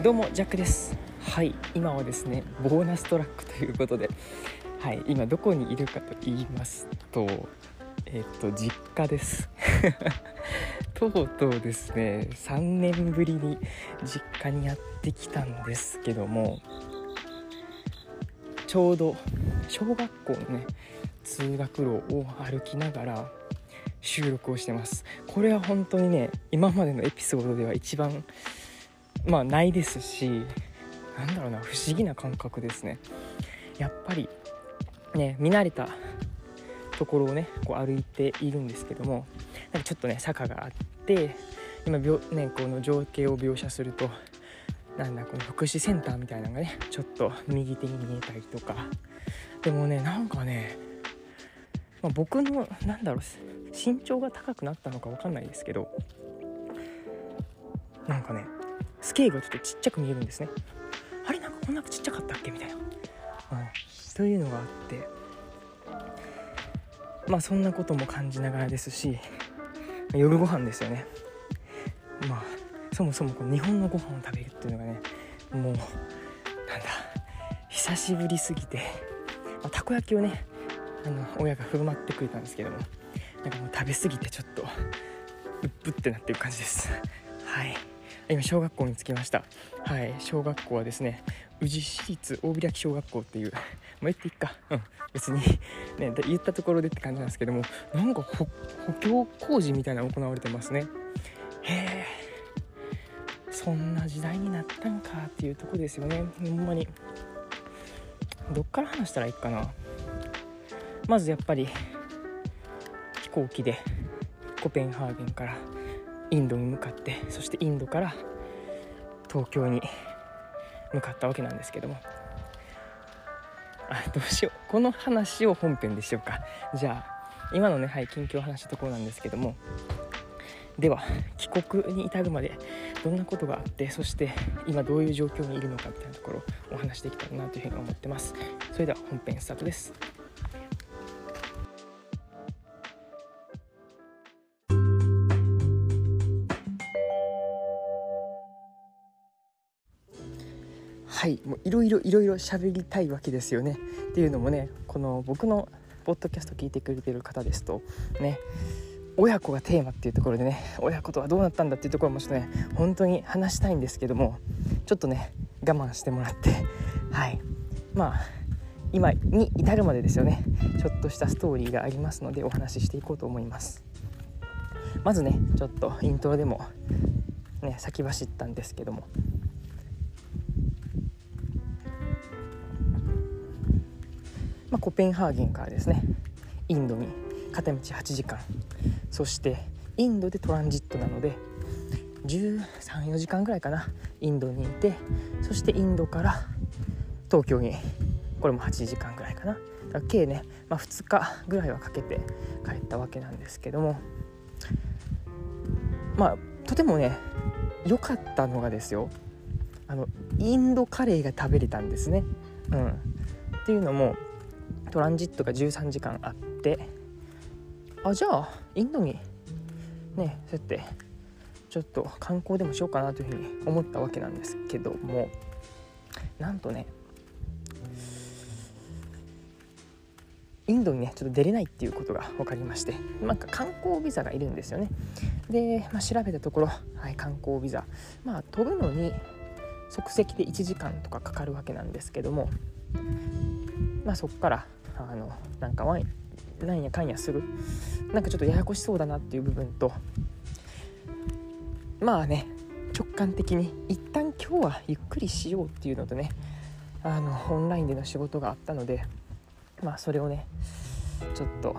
どうもジャックです。はい今はですねボーナストラックということではい今どこにいるかと言いますとえっ、と実家です。とうとうですね3年ぶりに実家にやってきたんですけどもちょうど小学校のね通学路を歩きながら収録をしてます。これは本当にね今までのエピソードでは一番まあないですしなんだろうな不思議な感覚ですね。やっぱりね見慣れたところをねこう歩いているんですけどもなんかちょっとね坂があって今病、ね、この情景を描写するとなんだこの福祉センターみたいなのがねちょっと右手に見えたりとか。でもねなんかね、まあ、僕のなんだろう身長が高くなったのか分かんないですけどなんかねスケールがちょっとちっちゃく見えるんですね。あれなんかこんなちっちゃかったっけ？みたいな、うん、というのがあって。まあそんなことも感じながらですし夜ご飯ですよね。まあそもそもこの日本のご飯を食べるっていうのがねもうなんだ久しぶりすぎて、まあ、たこ焼きをねあの親が振る舞ってくれたんですけどもなんかもう食べ過ぎてちょっとうっぷってなってる感じです。はい。今小学校に着きました。はい。小学校はですね宇治市立大開小学校っていう もう言っていいか。うん。別にね言ったところでって感じなんですけどもなんか補強工事みたいなの行われてますね。へえそんな時代になったんかっていうとこですよね。ほんまに。どっから話したらいいかな。まずやっぱり飛行機でコペンハーゲンからインドに向かってそしてインドから東京に向かったわけなんですけども。あどうしよう。この話を本編でしようか。じゃあ今のねはい近況を話したところなんですけども。では帰国に至るまでどんなことがあってそして今どういう状況にいるのかみたいなところをお話しできたらなというふうに思ってます。それでは本編スタートです。いもういろいろいろいろ喋りたいわけですよね。っていうのもねこの僕のポッドキャスト聞いてくれてる方ですとね親子がテーマっていうところでね親子とはどうなったんだっていうところもちょっとね本当に話したいんですけどもちょっとね我慢してもらってはい。まあ今に至るまでですよね。ちょっとしたストーリーがありますのでお話ししていこうと思います。まずねちょっとイントロでもね先走ったんですけども。まあ、コペンハーゲンからですねインドに片道8時間。そしてインドでトランジットなので134時間ぐらいかなインドにいてそしてインドから東京にこれも8時間ぐらいかな。だから計ね、まあ、2日ぐらいはかけて帰ったわけなんですけどもまあとてもね良かったのがですよ。あのインドカレーが食べれたんですね。うん、っていうのもトランジットが13時間あってあじゃあインドにねそうやってちょっと観光でもしようかなというふうに思ったわけなんですけどもなんとねインドにねちょっと出れないっていうことが分かりましてなんか観光ビザがいるんですよね。で、まあ、調べたところ、はい、観光ビザ。まあ飛ぶのに即席で1時間とかかかるわけなんですけどもまあそこからあのなんかワインなんやかんやする。なんかちょっとややこしそうだなっていう部分と。まあね直感的に一旦今日はゆっくりしようっていうのとねあのオンラインでの仕事があったのでまあそれをねちょっと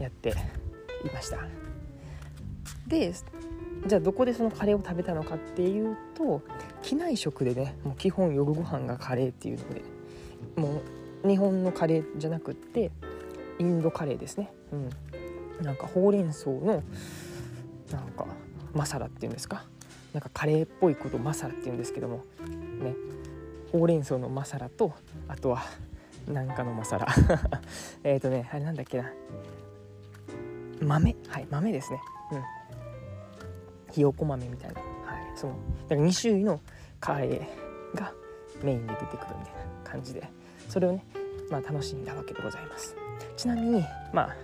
やっていました。でじゃあどこでそのカレーを食べたのかっていうと機内食でねもう基本夜ご飯がカレーっていうので。もう日本のカレーじゃなくってインドカレーですね、うん、なんかほうれん草のなんかマサラっていうんですか？なんかカレーっぽいことマサラっていうんですけども。ね。ほうれん草のマサラとあとはなんかのマサラ。えっとねあれなんだっけな。豆？はい豆ですね。うん。ひよこ豆みたいな、はい、そのだから2種類のカレーがメインで出てくるみたいな感じで。それをね、まあ、楽しんだわけでございます。ちなみにまあ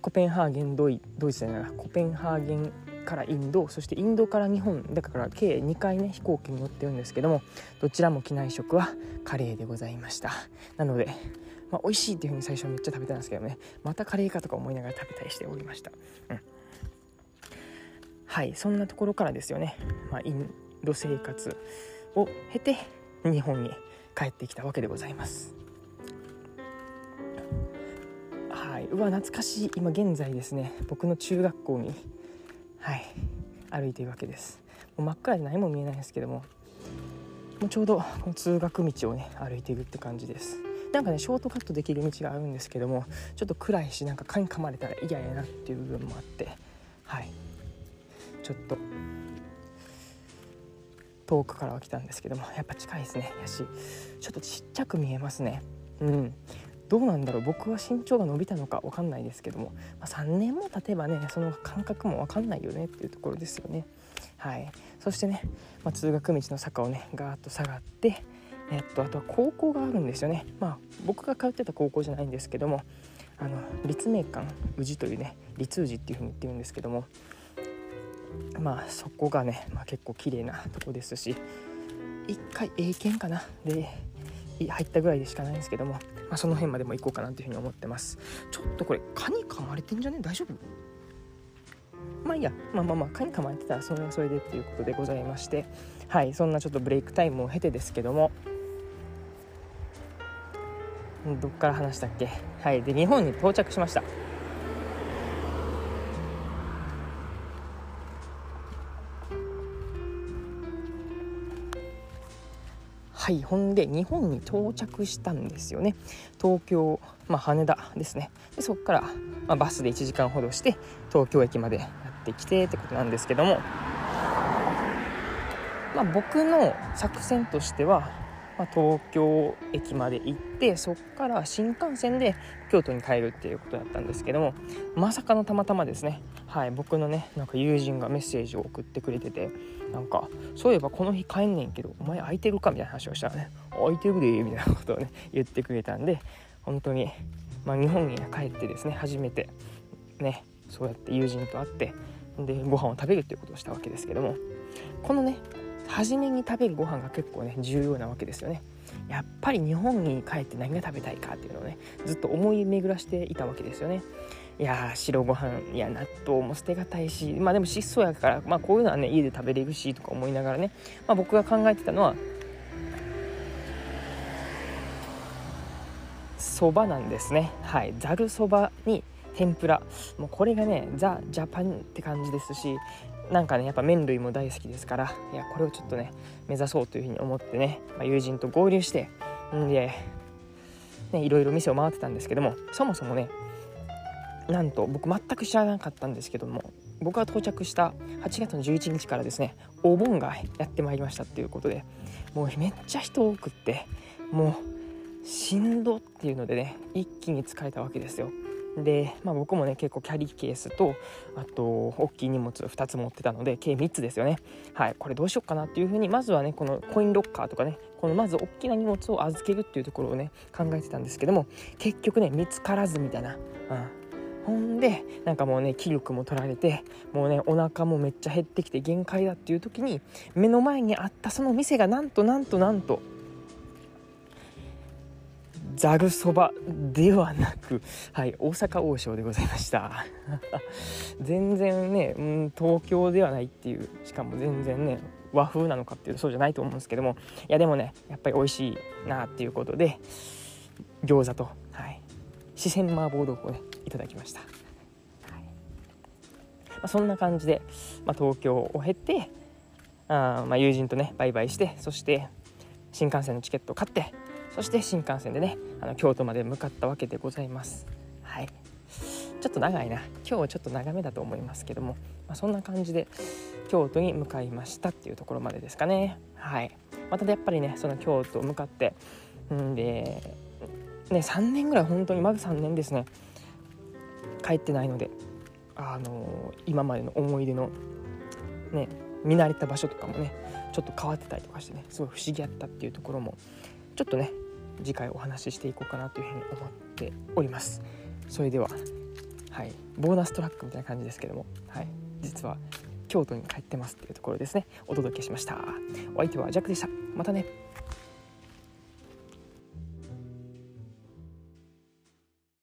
コペンハーゲンドイドイツじゃないコペンハーゲンからインドそしてインドから日本だから計2回ね飛行機に乗ってるんですけどもどちらも機内食はカレーでございました。なので、まあ、美味しいっていうふうに最初めっちゃ食べたんですけどね。またカレーかとか思いながら食べたりしておりました、うん、はいそんなところからですよね、まあ、インド生活を経て日本に帰ってきたわけでございます。はい。うわ懐かしい。今現在ですね。僕の中学校にはい。歩いているわけです。もう真っ暗で何も見えないんですけども。もうちょうどこの通学道をね歩いているって感じです。なんかねショートカットできる道があるんですけどもちょっと暗いしなんか蚊に噛まれたら嫌やなっていう部分もあって。はい。ちょっと遠くからは来たんですけども やっぱ近いですね。やしちょっとちっちゃく見えますね。うん。どうなんだろう。僕は身長が伸びたのか分かんないですけども、まあ、3年も経てばねその感覚も分かんないよねっていうところですよね。はい。そしてね、まあ、通学道の坂をねガーッと下がってえっとあとは高校があるんですよね。まあ僕が通ってた高校じゃないんですけどもあの立命館宇治というね立宇治っていうふうに言ってるんですけどもまあそこがね、まあ、結構綺麗なとこですし一回英検かなで入ったぐらいでしかないんですけども、まあ、その辺までも行こうかなというふうに思ってます。ちょっとこれ蚊に噛まれてんじゃね？大丈夫？まあいいや。まあまあまあ蚊に噛まれてたらそれはそれでっていうことでございましてはいそんなちょっとブレイクタイムを経てですけどもどっから話したっけ？はいで日本に到着しました。はいほんで日本に到着したんですよね。東京、まあ、羽田ですね。でそこから、まあ、バスで1時間ほどして東京駅までやってきてってことなんですけども。まあ、僕の作戦としてはまあ、東京駅まで行ってそこから新幹線で京都に帰るっていうことだったんですけどもまさかのたまたまですね。はい僕のねなんか友人がメッセージを送ってくれててなんかそういえばこの日帰んねんけどお前空いてるかみたいな話をしたらね空いてるでみたいなことをね言ってくれたんで本当にまあ、日本に帰ってですね初めてねそうやって友人と会ってでご飯を食べるっていうことをしたわけですけどもこのね初めに食べるご飯が結構ね重要なわけですよね。やっぱり日本に帰って何が食べたいかっていうのをねずっと思い巡らしていたわけですよね。いや白ご飯いや納豆も捨てがたいしまあでも質素やから、まあ、こういうのはね家で食べれるしとか思いながらね、まあ、僕が考えてたのはそばなんですね。はい。ざるそばに天ぷら。もうこれがねザ・ジャパンって感じですしなんかねやっぱ麺類も大好きですからいやこれをちょっとね目指そうというふうに思ってね、まあ、友人と合流してんで、ね、いろいろ店を回ってたんですけどもそもそもねなんと僕全く知らなかったんですけども僕が到着した8月の11日からですねお盆がやってまいりましたっていうことでもうめっちゃ人多くってもうしんどっていうのでね一気に疲れたわけですよ。で、まあ、僕もね結構キャリーケースとあと大きい荷物2つ持ってたので計3つですよね。はいこれどうしよっかなっていうふうにまずはねこのコインロッカーとかねこのまず大きな荷物を預けるっていうところをね考えてたんですけども結局ね見つからずみたいな、うん、ほんでなんかもうね気力も取られてもうねお腹もめっちゃ減ってきて限界だっていう時に目の前にあったその店がなんとなんとなんとざるそばではなく、はい、大阪王将でございました。全然ね、うん、東京ではないっていうしかも全然ね和風なのかっていうとそうじゃないと思うんですけども。いやでもねやっぱり美味しいなっていうことで餃子と、はい、四川麻婆豆腐をねいただきました、はい。まあ、そんな感じで、まあ、東京を経てあ、まあ、友人とねバイバイしてそして新幹線のチケットを買ってそして新幹線でねあの京都まで向かったわけでございます。はい。ちょっと長いな。今日はちょっと長めだと思いますけども、まあ、そんな感じで京都に向かいましたっていうところまでですかね。はい。またやっぱりねその京都向かってんでね3年ぐらい本当にまだ3年ですね。帰ってないのであのー、今までの思い出のね見慣れた場所とかもねちょっと変わってたりとかしてねすごい不思議やったっていうところもちょっとね次回お話ししていこうかなというふうに思っております。それでははいボーナストラックみたいな感じですけどもはい実は京都に帰ってますっていうところですね。お届けしました。お相手はジャックでした。またね。